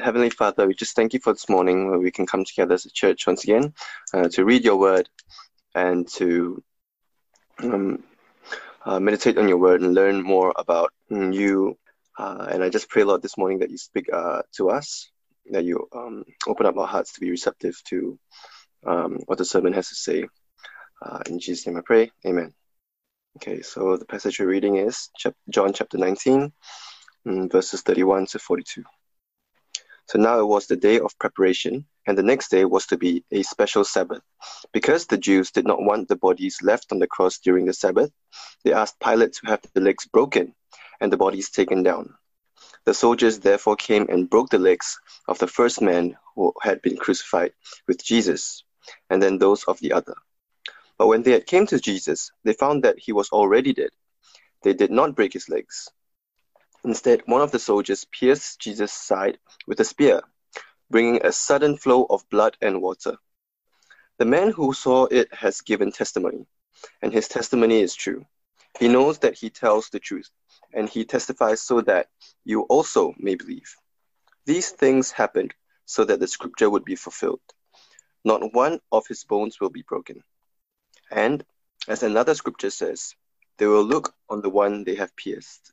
Heavenly Father, we just thank you for this morning where we can come together as a church once again uh, to read your word and to um, uh, meditate on your word and learn more about you. Uh, and I just pray, Lord, this morning that you speak uh, to us, that you um, open up our hearts to be receptive to um, what the sermon has to say. Uh, in Jesus' name I pray. Amen. Okay, so the passage we're reading is John chapter 19, mm, verses 31 to 42. So now it was the day of preparation, and the next day was to be a special Sabbath. Because the Jews did not want the bodies left on the cross during the Sabbath, they asked Pilate to have the legs broken and the bodies taken down. The soldiers therefore came and broke the legs of the first man who had been crucified with Jesus, and then those of the other. But when they had came to Jesus, they found that he was already dead. They did not break his legs. Instead, one of the soldiers pierced Jesus' side with a spear, bringing a sudden flow of blood and water. The man who saw it has given testimony, and his testimony is true. He knows that he tells the truth, and he testifies so that you also may believe. These things happened so that the scripture would be fulfilled. Not one of his bones will be broken. And, as another scripture says, they will look on the one they have pierced.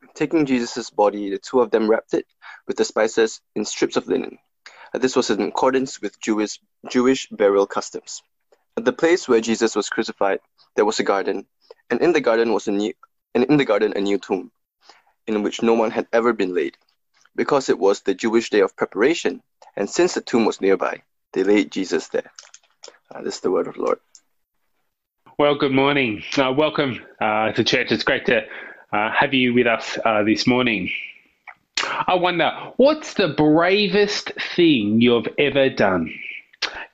Taking Jesus' body, the two of them wrapped it with the spices in strips of linen. This was in accordance with Jewish, Jewish burial customs. At the place where Jesus was crucified, there was a garden, and in the garden was a new, and in the garden a new tomb, in which no one had ever been laid, because it was the Jewish day of preparation, and since the tomb was nearby, they laid Jesus there. Uh, this is the word of the Lord. Well, good morning. Uh, welcome uh, to church. It's great to uh, have you with us uh, this morning. I wonder, what's the bravest thing you've ever done?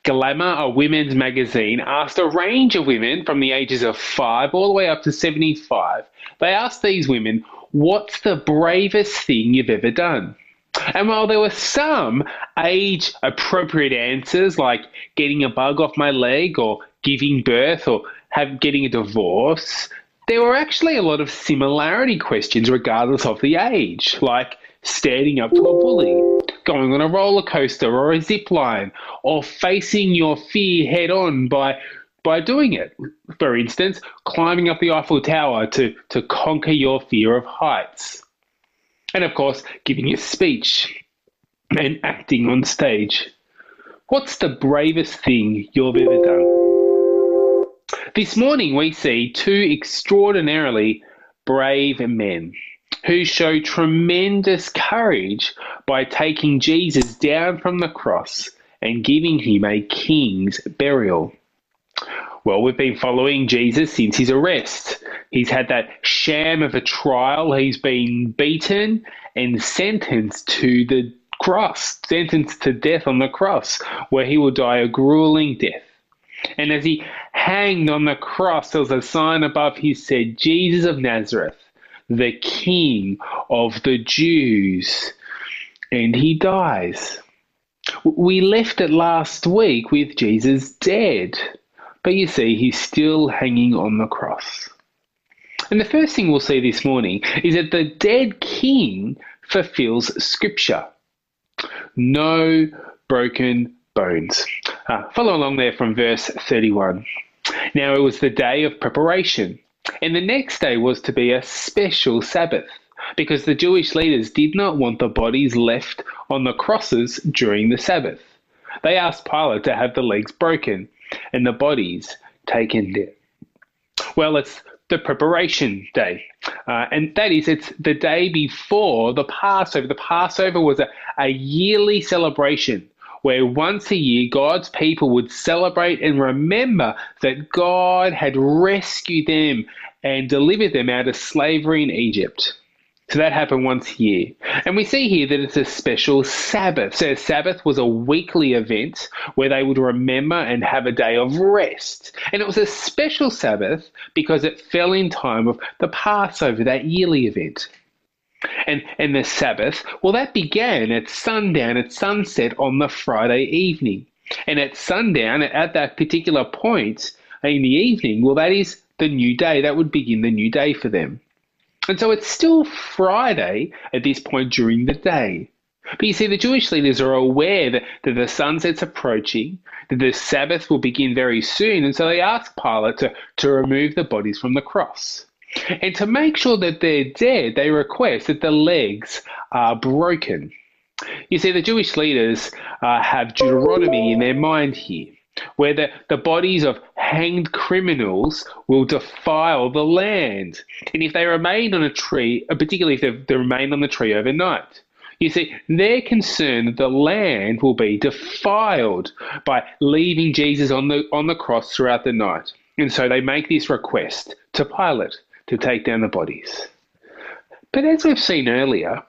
Glamour, a women's magazine, asked a range of women from the ages of 5 all the way up to 75. They asked these women, What's the bravest thing you've ever done? And while there were some age appropriate answers like getting a bug off my leg or giving birth or have getting a divorce, there were actually a lot of similarity questions regardless of the age, like standing up to a bully, going on a roller coaster or a zip line, or facing your fear head on by by doing it. For instance, climbing up the Eiffel Tower to, to conquer your fear of heights. And of course, giving a speech and acting on stage. What's the bravest thing you've ever done? This morning, we see two extraordinarily brave men who show tremendous courage by taking Jesus down from the cross and giving him a king's burial. Well, we've been following Jesus since his arrest. He's had that sham of a trial. He's been beaten and sentenced to the cross, sentenced to death on the cross, where he will die a grueling death. And as he hanged on the cross, there was a sign above he said, Jesus of Nazareth, the King of the Jews. And he dies. We left it last week with Jesus dead. But you see, he's still hanging on the cross. And the first thing we'll see this morning is that the dead king fulfills scripture. No broken bones. Uh, follow along there from verse 31. Now it was the day of preparation, and the next day was to be a special Sabbath, because the Jewish leaders did not want the bodies left on the crosses during the Sabbath. They asked Pilate to have the legs broken and the bodies taken there. Well, it's the preparation day. Uh, and that is, it's the day before the Passover. The Passover was a, a yearly celebration where once a year God's people would celebrate and remember that God had rescued them and delivered them out of slavery in Egypt. So that happened once a year. And we see here that it's a special Sabbath. So Sabbath was a weekly event where they would remember and have a day of rest. And it was a special Sabbath because it fell in time of the Passover, that yearly event. And, and the Sabbath, well, that began at sundown, at sunset on the Friday evening. And at sundown, at that particular point in the evening, well, that is the new day. That would begin the new day for them. And so it's still Friday at this point during the day. But you see, the Jewish leaders are aware that, that the sunset's approaching, that the Sabbath will begin very soon, and so they ask Pilate to, to remove the bodies from the cross. And to make sure that they're dead, they request that the legs are broken. You see, the Jewish leaders uh, have Deuteronomy in their mind here where the, the bodies of hanged criminals will defile the land. And if they remain on a tree, uh, particularly if they, they remain on the tree overnight, you see, they're concerned that the land will be defiled by leaving Jesus on the on the cross throughout the night. And so they make this request to Pilate to take down the bodies. But as we've seen earlier,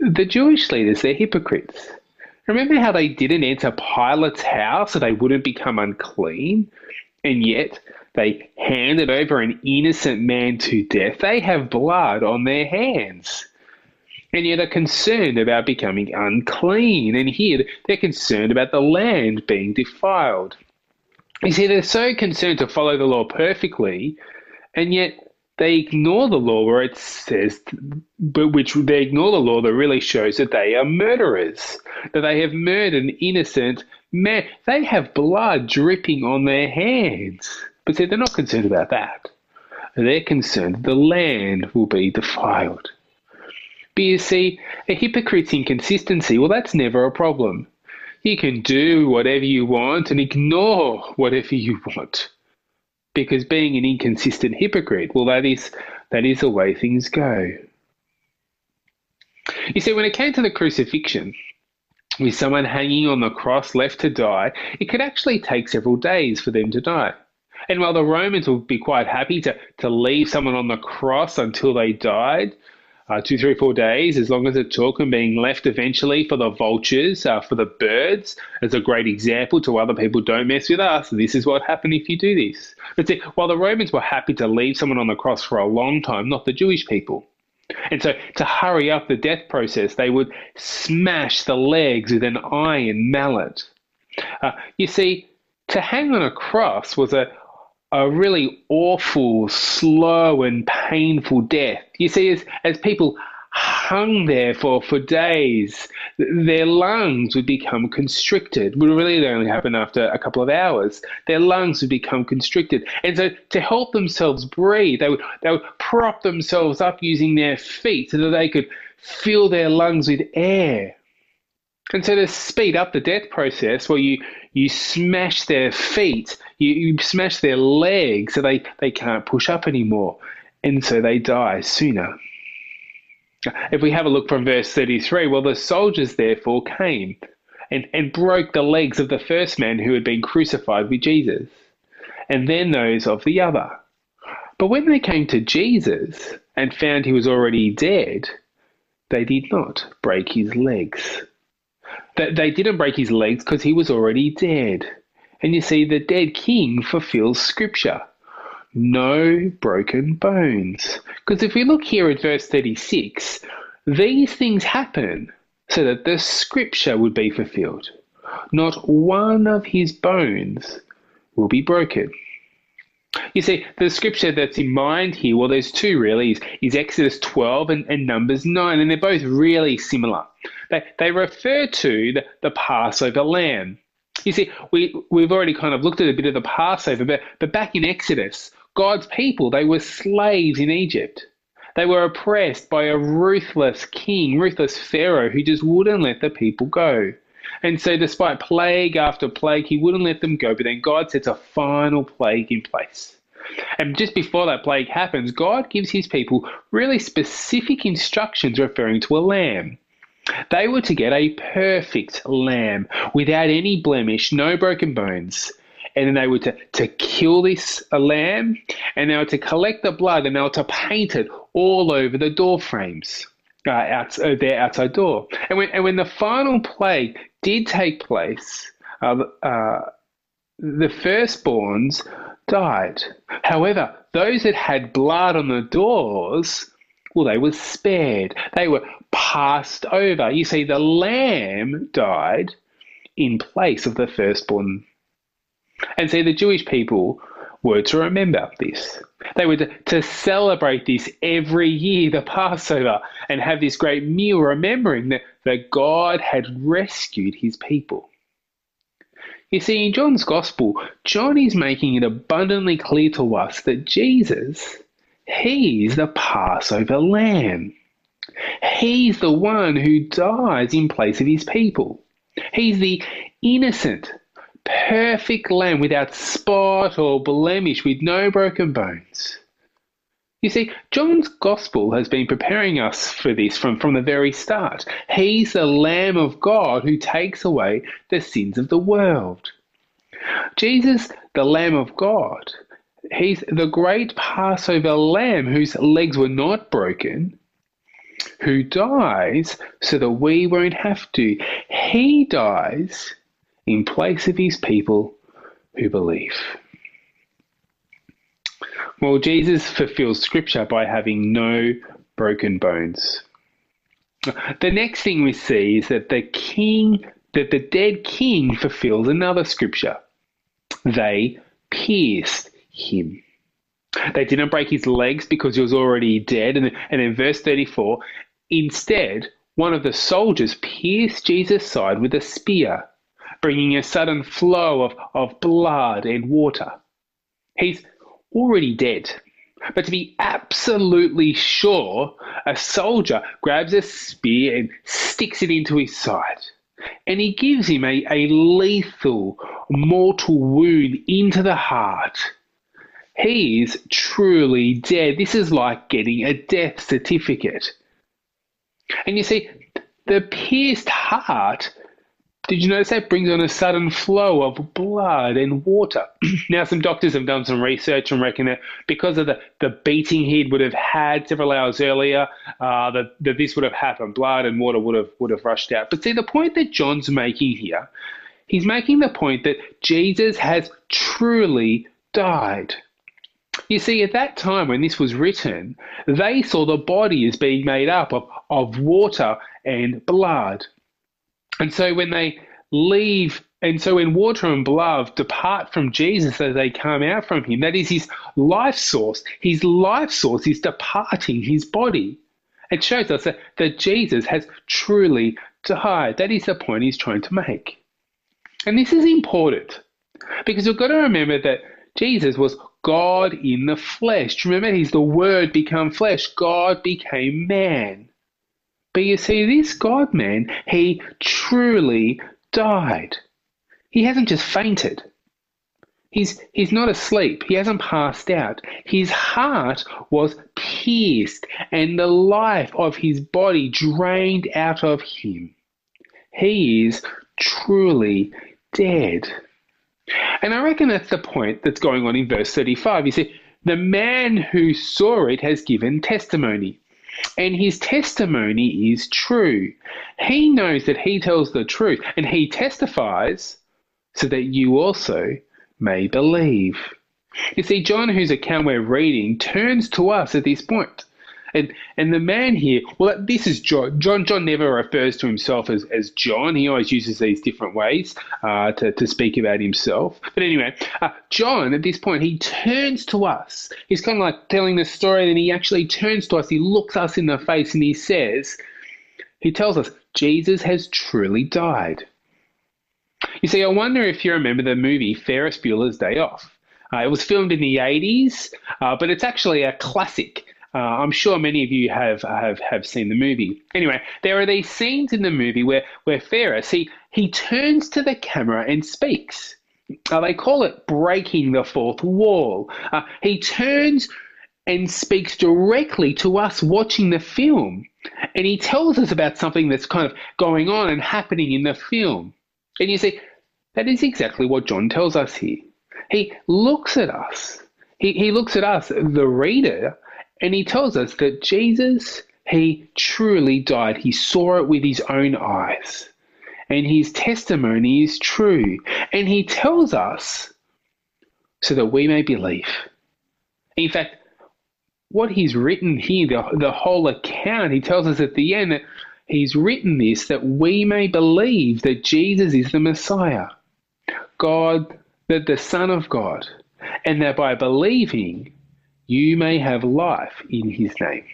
the Jewish leaders, they're hypocrites. Remember how they didn't enter Pilate's house so they wouldn't become unclean? And yet they handed over an innocent man to death. They have blood on their hands. And yet are concerned about becoming unclean. And here they're concerned about the land being defiled. You see, they're so concerned to follow the law perfectly, and yet they ignore the law where it says, but which they ignore the law that really shows that they are murderers, that they have murdered innocent man. They have blood dripping on their hands. But see, they're not concerned about that. They're concerned the land will be defiled. But you see, a hypocrite's inconsistency, well, that's never a problem. You can do whatever you want and ignore whatever you want because being an inconsistent hypocrite, well, that is that is the way things go. You see, when it came to the crucifixion, with someone hanging on the cross left to die, it could actually take several days for them to die. And while the Romans would be quite happy to, to leave someone on the cross until they died, uh, two, three, four days, as long as it took, and being left eventually for the vultures, uh, for the birds, as a great example to other people. Don't mess with us. This is what happened if you do this. But see, while the Romans were happy to leave someone on the cross for a long time, not the Jewish people. And so, to hurry up the death process, they would smash the legs with an iron mallet. Uh, you see, to hang on a cross was a a really awful, slow, and painful death. You see, as, as people hung there for, for days, their lungs would become constricted. Would really only happen after a couple of hours. Their lungs would become constricted. And so to help themselves breathe, they would, they would prop themselves up using their feet so that they could fill their lungs with air. And so to speed up the death process, well, you, you smash their feet, you, you smash their legs so they, they can't push up anymore. And so they die sooner. If we have a look from verse 33, well, the soldiers therefore came and, and broke the legs of the first man who had been crucified with Jesus, and then those of the other. But when they came to Jesus and found he was already dead, they did not break his legs. That they didn't break his legs because he was already dead. And you see, the dead king fulfills scripture. No broken bones. Because if we look here at verse 36, these things happen so that the scripture would be fulfilled. Not one of his bones will be broken. You see, the scripture that's in mind here, well, there's two really, is, is Exodus 12 and, and Numbers 9, and they're both really similar. They, they refer to the, the Passover lamb. You see, we, we've already kind of looked at a bit of the Passover, but, but back in Exodus, God's people, they were slaves in Egypt. They were oppressed by a ruthless king, ruthless Pharaoh, who just wouldn't let the people go. And so, despite plague after plague, he wouldn't let them go. But then God sets a final plague in place. And just before that plague happens, God gives his people really specific instructions referring to a lamb. They were to get a perfect lamb without any blemish, no broken bones. and then they were to, to kill this lamb, and they were to collect the blood, and they were to paint it all over the door frames. Uh, out, uh, their outside door. And when, and when the final plague did take place, uh, uh, the firstborns died. However, those that had blood on the doors, well, they were spared. They were passed over. You see, the lamb died in place of the firstborn. And see, the Jewish people were to remember this. They were to, celebrate this every year, the Passover, and have this great meal, remembering that, that God had rescued his people. You see, in John's Gospel, John is making it abundantly clear to us that Jesus, he's the Passover lamb. He's the one who dies in place of his people. He's the innocent, perfect lamb without spot or blemish, with no broken bones. You see, John's gospel has been preparing us for this from, from the very start. He's the Lamb of God who takes away the sins of the world. Jesus, the Lamb of God, he's the great Passover lamb whose legs were not broken, who dies so that we won't have to. He dies in place of his people who believe. Well, Jesus fulfills scripture by having no broken bones. The next thing we see is that the king, that the dead king fulfills another scripture. They pierced him. They didn't break his legs because he was already dead. And, and in verse 34, instead, one of the soldiers pierced Jesus' side with a spear, bringing a sudden flow of, of blood and water. He's already dead. But to be absolutely sure, a soldier grabs a spear and sticks it into his side. And he gives him a, a lethal, mortal wound into the heart. He's truly dead. This is like getting a death certificate. And you see, the pierced heart did you notice that brings on a sudden flow of blood and water? now, some doctors have done some research and reckon that because of the, the beating he would have had several hours earlier, uh, that, that this would have happened. Blood and water would have would have rushed out. But see, the point that John's making here, he's making the point that Jesus has truly died. You see, at that time when this was written, they saw the body as being made up of, of water and blood. And so when they leave, and so when water and blood depart from Jesus as they come out from him, that is his life source. His life source is departing his body. It shows us that, that Jesus has truly died. That is the point he's trying to make. And this is important because we've got to remember that Jesus was God in the flesh. Remember, he's the Word become flesh. God became man. But you see, this God man, he truly died. He hasn't just fainted. He's, he's not asleep. He hasn't passed out. His heart was pierced and the life of his body drained out of him. He is truly dead. And I reckon that's the point that's going on in verse 35. You see, the man who saw it has given testimony and his testimony is true. He knows that he tells the truth, and he testifies so that you also may believe. You see, John, whose account we're reading, turns to us at this point. And and the man here, well, this is John. John John never refers to himself as, as John. He always uses these different ways uh, to, to speak about himself. But anyway, uh, John at this point he turns to us. He's kind of like telling the story, and he actually turns to us. He looks us in the face, and he says, he tells us Jesus has truly died. You see, I wonder if you remember the movie Ferris Bueller's Day Off. Uh, it was filmed in the 80s, uh, but it's actually a classic. Uh, I'm sure many of you have, have have seen the movie. Anyway, there are these scenes in the movie where where Ferris he he turns to the camera and speaks. Uh, they call it breaking the fourth wall. Uh, he turns and speaks directly to us watching the film, and he tells us about something that's kind of going on and happening in the film. And you see, that is exactly what John tells us here. He looks at us. He, he looks at us, the reader, and he tells us that Jesus, he truly died. He saw it with his own eyes. And his testimony is true. And he tells us so that we may believe. In fact, what he's written here, the, the whole account, he tells us at the end that he's written this that we may believe that Jesus is the Messiah, God, that the Son of God, and that by believing you may have life in his name.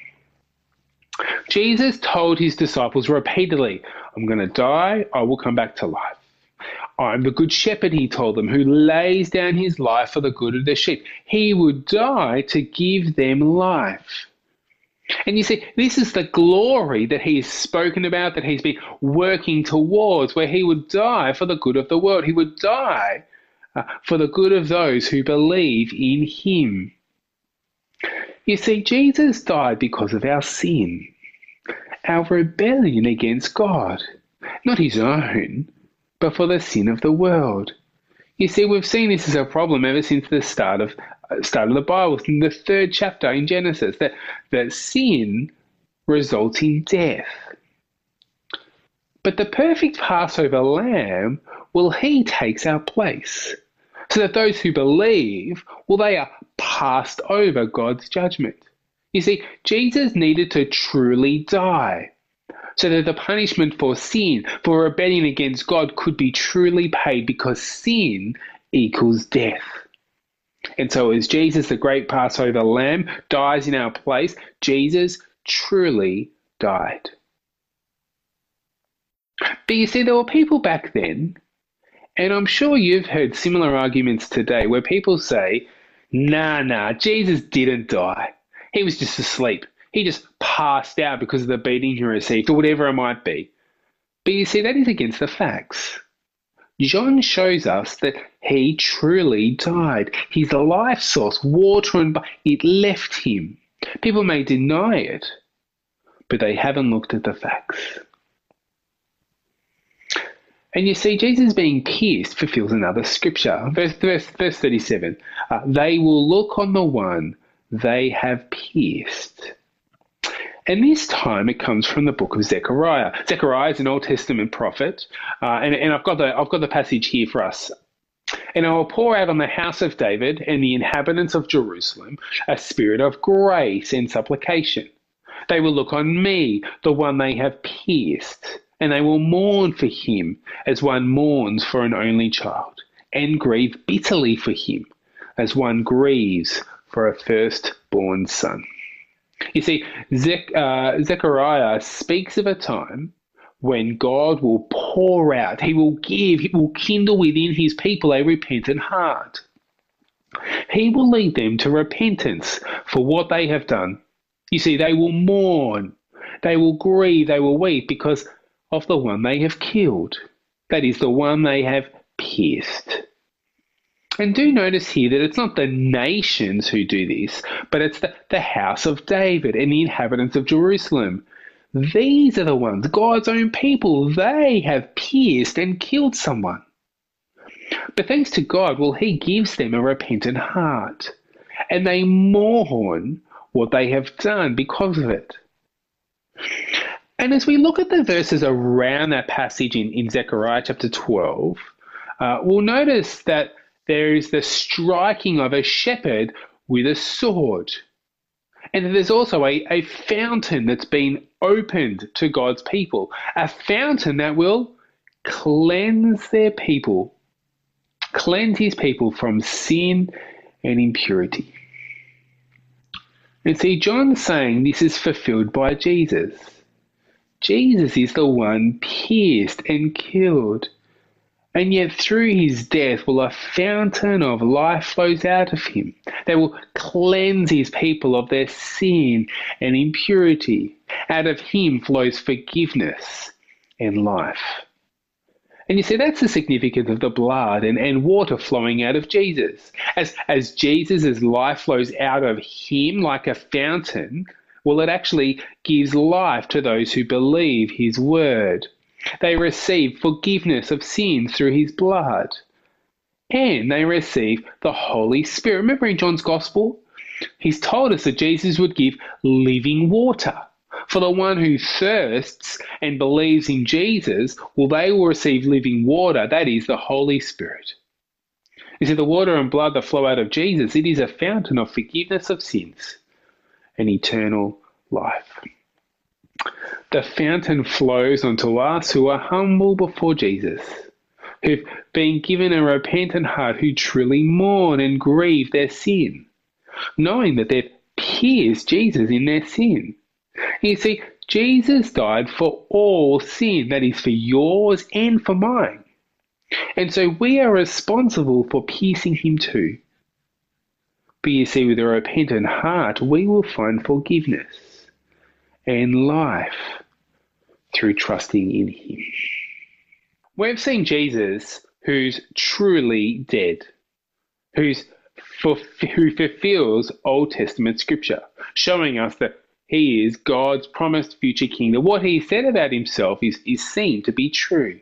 Jesus told his disciples repeatedly, I'm going to die, I will come back to life. I'm the good shepherd, he told them, who lays down his life for the good of the sheep. He would die to give them life. And you see, this is the glory that he's spoken about, that he's been working towards, where he would die for the good of the world. He would die uh, for the good of those who believe in him. You see, Jesus died because of our sin, our rebellion against God, not his own but for the sin of the world. You see, we've seen this as a problem ever since the start of uh, start of the Bible, in the third chapter in Genesis, that, that sin results in death. But the perfect Passover lamb, well, he takes our place. So that those who believe, well, they are passed over God's judgment. You see, Jesus needed to truly die so that the punishment for sin, for rebellion against God, could be truly paid because sin equals death. And so, as Jesus, the great Passover lamb, dies in our place, Jesus truly died. But you see, there were people back then, and I'm sure you've heard similar arguments today where people say, nah, nah, Jesus didn't die. He was just asleep. He just passed out because of the beating he received, or whatever it might be. But you see, that is against the facts. John shows us that he truly died. His life source, water and it left him. People may deny it, but they haven't looked at the facts. And you see, Jesus being pierced fulfills another scripture. Verse, verse, verse 37 uh, They will look on the one they have pierced. And this time it comes from the book of Zechariah. Zechariah is an Old Testament prophet, uh, and, and I've got the I've got the passage here for us. And I will pour out on the house of David and the inhabitants of Jerusalem a spirit of grace and supplication. They will look on me, the one they have pierced, and they will mourn for him as one mourns for an only child, and grieve bitterly for him as one grieves for a firstborn son. You see, Zech, uh, Zechariah speaks of a time when God will pour out, He will give, He will kindle within His people a repentant heart. He will lead them to repentance for what they have done. You see, they will mourn, they will grieve, they will weep because of the one they have killed. That is, the one they have pierced. And do notice here that it's not the nations who do this, but it's the, the house of David and the inhabitants of Jerusalem. These are the ones, God's own people, they have pierced and killed someone. But thanks to God, well, He gives them a repentant heart, and they mourn what they have done because of it. And as we look at the verses around that passage in, in Zechariah chapter 12, uh, we'll notice that there is the striking of a shepherd with a sword. And there's also a, a fountain that's been opened to God's people, a fountain that will cleanse their people, cleanse his people from sin and impurity. And see, John's saying this is fulfilled by Jesus. Jesus is the one pierced and killed and yet through his death will a fountain of life flows out of him that will cleanse his people of their sin and impurity. Out of him flows forgiveness and life. And you see, that's the significance of the blood and, and water flowing out of Jesus. As, as Jesus' life flows out of him like a fountain, well, it actually gives life to those who believe his word. They receive forgiveness of sins through his blood. and they receive the Holy Spirit. Remember in John's Gospel, he's told us that Jesus would give living water. For the one who thirsts and believes in Jesus, well, they will receive living water, that is, the Holy Spirit. You see, the water and blood that flow out of Jesus, it is a fountain of forgiveness of sins and eternal life. The fountain flows onto us who are humble before Jesus, who've been given a repentant heart, who truly mourn and grieve their sin, knowing that they've pierced Jesus in their sin. You see, Jesus died for all sin, that is, for yours and for mine. And so we are responsible for piercing him too. But you see, with a repentant heart, we will find forgiveness and life through trusting in him. We've seen Jesus who's truly dead, who's who fulfills Old Testament scripture, showing us that he is God's promised future king, that what he said about himself is, is seen to be true.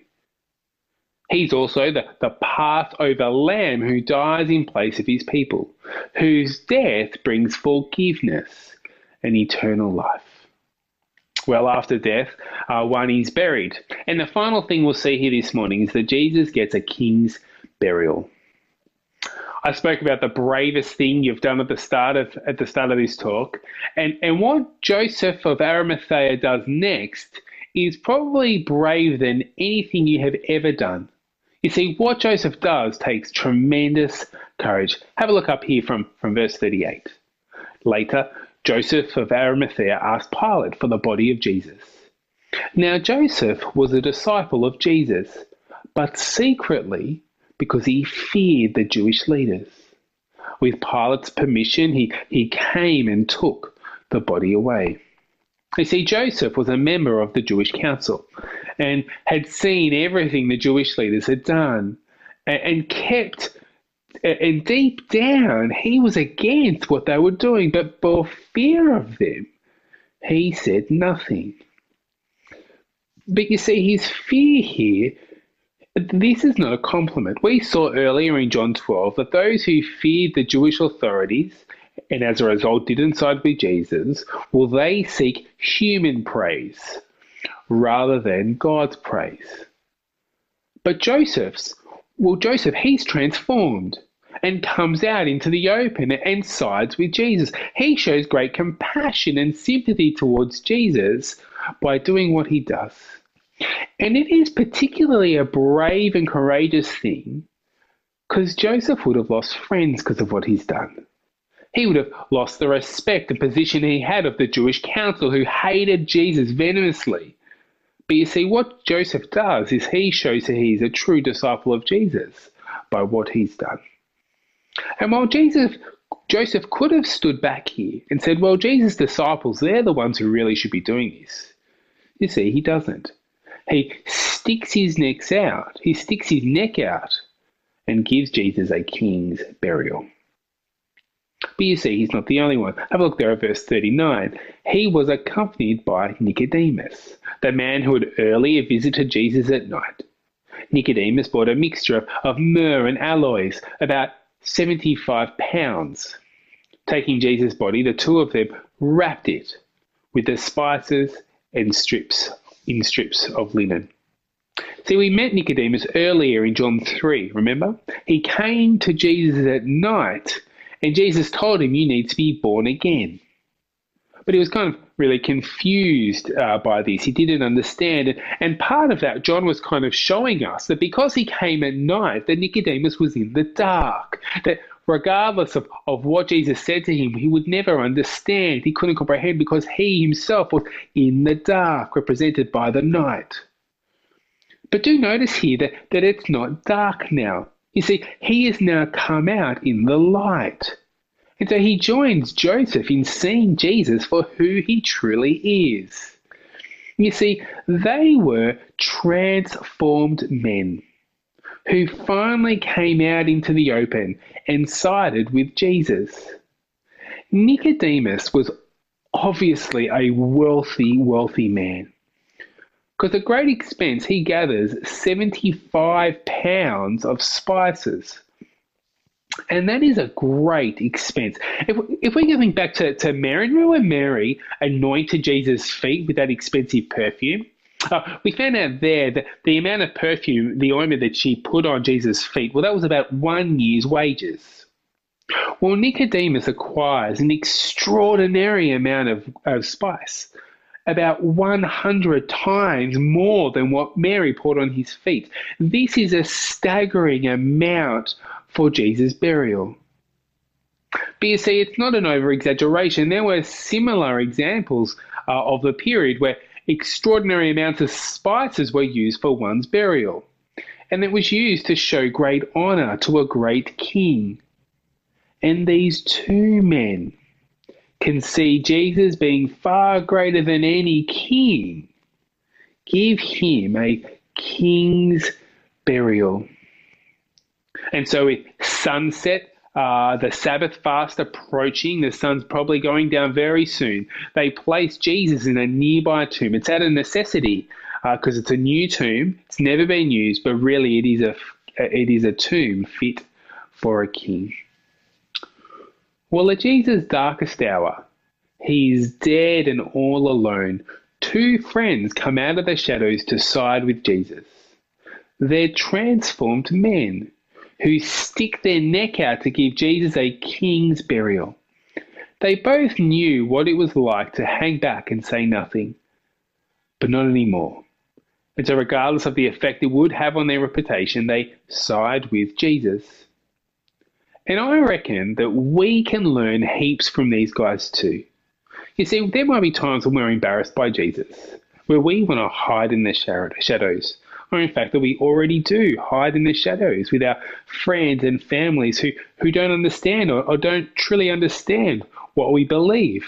He's also the, the Passover lamb who dies in place of his people, whose death brings forgiveness and eternal life. Well, after death, uh, one is buried. And the final thing we'll see here this morning is that Jesus gets a king's burial. I spoke about the bravest thing you've done at the start of at the start of this talk, and and what Joseph of Arimathea does next is probably braver than anything you have ever done. You see, what Joseph does takes tremendous courage. Have a look up here from, from verse 38. Later, Joseph of Arimathea asked Pilate for the body of Jesus. Now, Joseph was a disciple of Jesus, but secretly because he feared the Jewish leaders. With Pilate's permission, he, he came and took the body away. You see, Joseph was a member of the Jewish council and had seen everything the Jewish leaders had done and, and kept, and deep down, he was against what they were doing, but for fear of them, he said nothing. But you see, his fear here, this is not a compliment. We saw earlier in John 12 that those who feared the Jewish authorities and as a result didn't side with Jesus, will they seek human praise rather than God's praise? But Joseph's, well, Joseph, he's transformed and comes out into the open and sides with Jesus. He shows great compassion and sympathy towards Jesus by doing what he does. And it is particularly a brave and courageous thing because Joseph would have lost friends because of what he's done he would have lost the respect and position he had of the Jewish council who hated Jesus venomously. But you see, what Joseph does is he shows that he's a true disciple of Jesus by what he's done. And while Jesus, Joseph could have stood back here and said, well, Jesus' disciples, they're the ones who really should be doing this. You see, he doesn't. He sticks his neck out. He sticks his neck out and gives Jesus a king's burial. But you see, he's not the only one. Have a look there at verse 39. He was accompanied by Nicodemus, the man who had earlier visited Jesus at night. Nicodemus bought a mixture of myrrh and aloes, about 75 pounds. Taking Jesus' body, the two of them wrapped it with the spices and strips in strips of linen. See, we met Nicodemus earlier in John 3, remember? He came to Jesus at night and Jesus told him, You need to be born again. But he was kind of really confused uh, by this. He didn't understand. And part of that, John was kind of showing us that because he came at night, that Nicodemus was in the dark. That regardless of, of what Jesus said to him, he would never understand. He couldn't comprehend because he himself was in the dark, represented by the night. But do notice here that, that it's not dark now. You see, he has now come out in the light. And so he joins Joseph in seeing Jesus for who he truly is. You see, they were transformed men who finally came out into the open and sided with Jesus. Nicodemus was obviously a wealthy, wealthy man. Because at great expense, he gathers 75 pounds of spices. And that is a great expense. If, if we're going back to, to Mary, remember Mary anointed Jesus' feet with that expensive perfume? Uh, we found out there that the amount of perfume, the ointment that she put on Jesus' feet, well, that was about one year's wages. Well, Nicodemus acquires an extraordinary amount of, of spice, about 100 times more than what Mary poured on his feet. This is a staggering amount for Jesus' burial. But you see, it's not an over exaggeration. There were similar examples uh, of the period where extraordinary amounts of spices were used for one's burial. And it was used to show great honor to a great king. And these two men can see Jesus being far greater than any king. Give him a king's burial. And so with sunset, uh, the Sabbath fast approaching, the sun's probably going down very soon. They place Jesus in a nearby tomb. It's out of necessity because uh, it's a new tomb. It's never been used, but really it is a it is a tomb fit for a king. Well, at Jesus' darkest hour, he's dead and all alone. Two friends come out of the shadows to side with Jesus. They're transformed men who stick their neck out to give Jesus a king's burial. They both knew what it was like to hang back and say nothing, but not anymore. And so, regardless of the effect it would have on their reputation, they side with Jesus. And I reckon that we can learn heaps from these guys too. You see, there might be times when we're embarrassed by Jesus, where we want to hide in the shadows, or in fact that we already do hide in the shadows with our friends and families who, who don't understand or, or don't truly understand what we believe.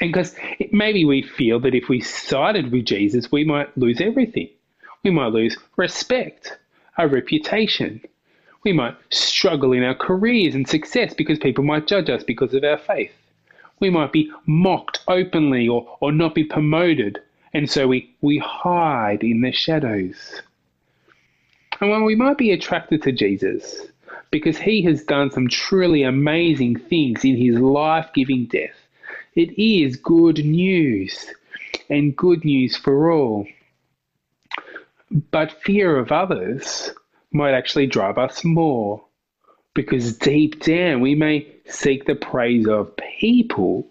And because maybe we feel that if we sided with Jesus, we might lose everything. We might lose respect, our reputation. We might struggle in our careers and success because people might judge us because of our faith. We might be mocked openly or, or not be promoted and so we, we hide in the shadows. And while we might be attracted to Jesus because he has done some truly amazing things in his life giving death, it is good news and good news for all. But fear of others might actually drive us more because deep down we may seek the praise of people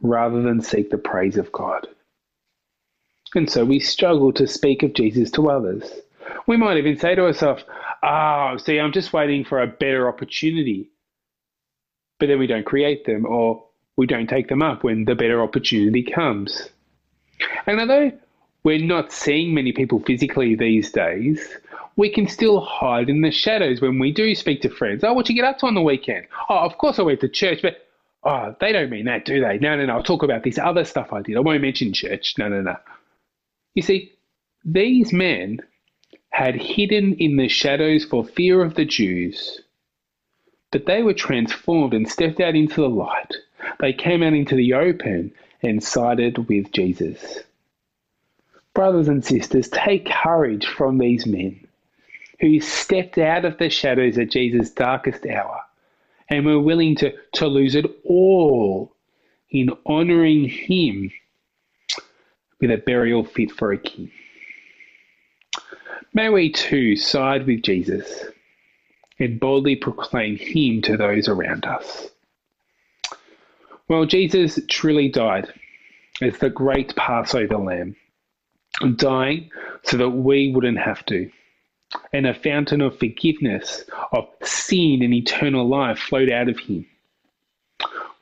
rather than seek the praise of God. And so we struggle to speak of Jesus to others. We might even say to ourselves, ah, oh, see, I'm just waiting for a better opportunity. But then we don't create them or we don't take them up when the better opportunity comes. And although we're not seeing many people physically these days, we can still hide in the shadows when we do speak to friends. Oh, what you get up to on the weekend? Oh, of course I went to church, but oh, they don't mean that, do they? No, no, no. I'll talk about this other stuff I did. I won't mention church. No, no, no. You see, these men had hidden in the shadows for fear of the Jews, but they were transformed and stepped out into the light. They came out into the open and sided with Jesus. Brothers and sisters, take courage from these men who stepped out of the shadows at Jesus' darkest hour and were willing to, to lose it all in honoring him with a burial fit for a king. May we too side with Jesus and boldly proclaim him to those around us. Well, Jesus truly died as the great Passover lamb, dying so that we wouldn't have to. And a fountain of forgiveness, of sin and eternal life flowed out of him.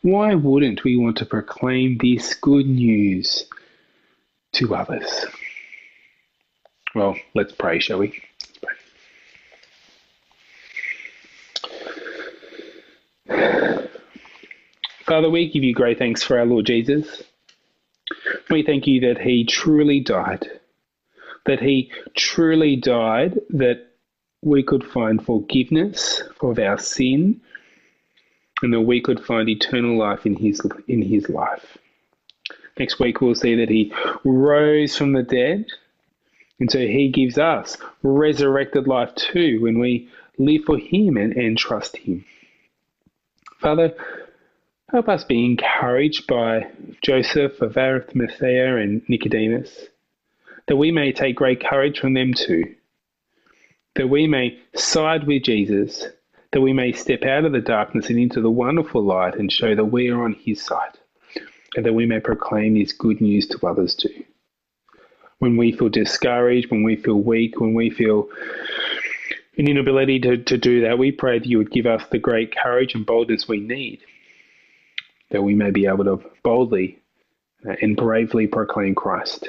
Why wouldn't we want to proclaim this good news to others. Well, let's pray, shall we? Father, we give you great thanks for our Lord Jesus. We thank you that he truly died, that he truly died that we could find forgiveness of our sin and that we could find eternal life in his in his life. Next week, we'll see that he rose from the dead. And so he gives us resurrected life too when we live for Him and, and trust Him. Father, help us be encouraged by Joseph of Arimathea and Nicodemus, that we may take great courage from them too, that we may side with Jesus, that we may step out of the darkness and into the wonderful light and show that we are on His side, and that we may proclaim His good news to others too. When we feel discouraged, when we feel weak, when we feel an inability to, to do that, we pray that you would give us the great courage and boldness we need, that we may be able to boldly and bravely proclaim Christ,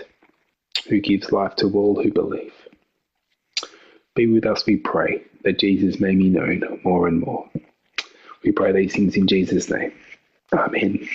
who gives life to all who believe. Be with us, we pray, that Jesus may be known more and more. We pray these things in Jesus' name. Amen.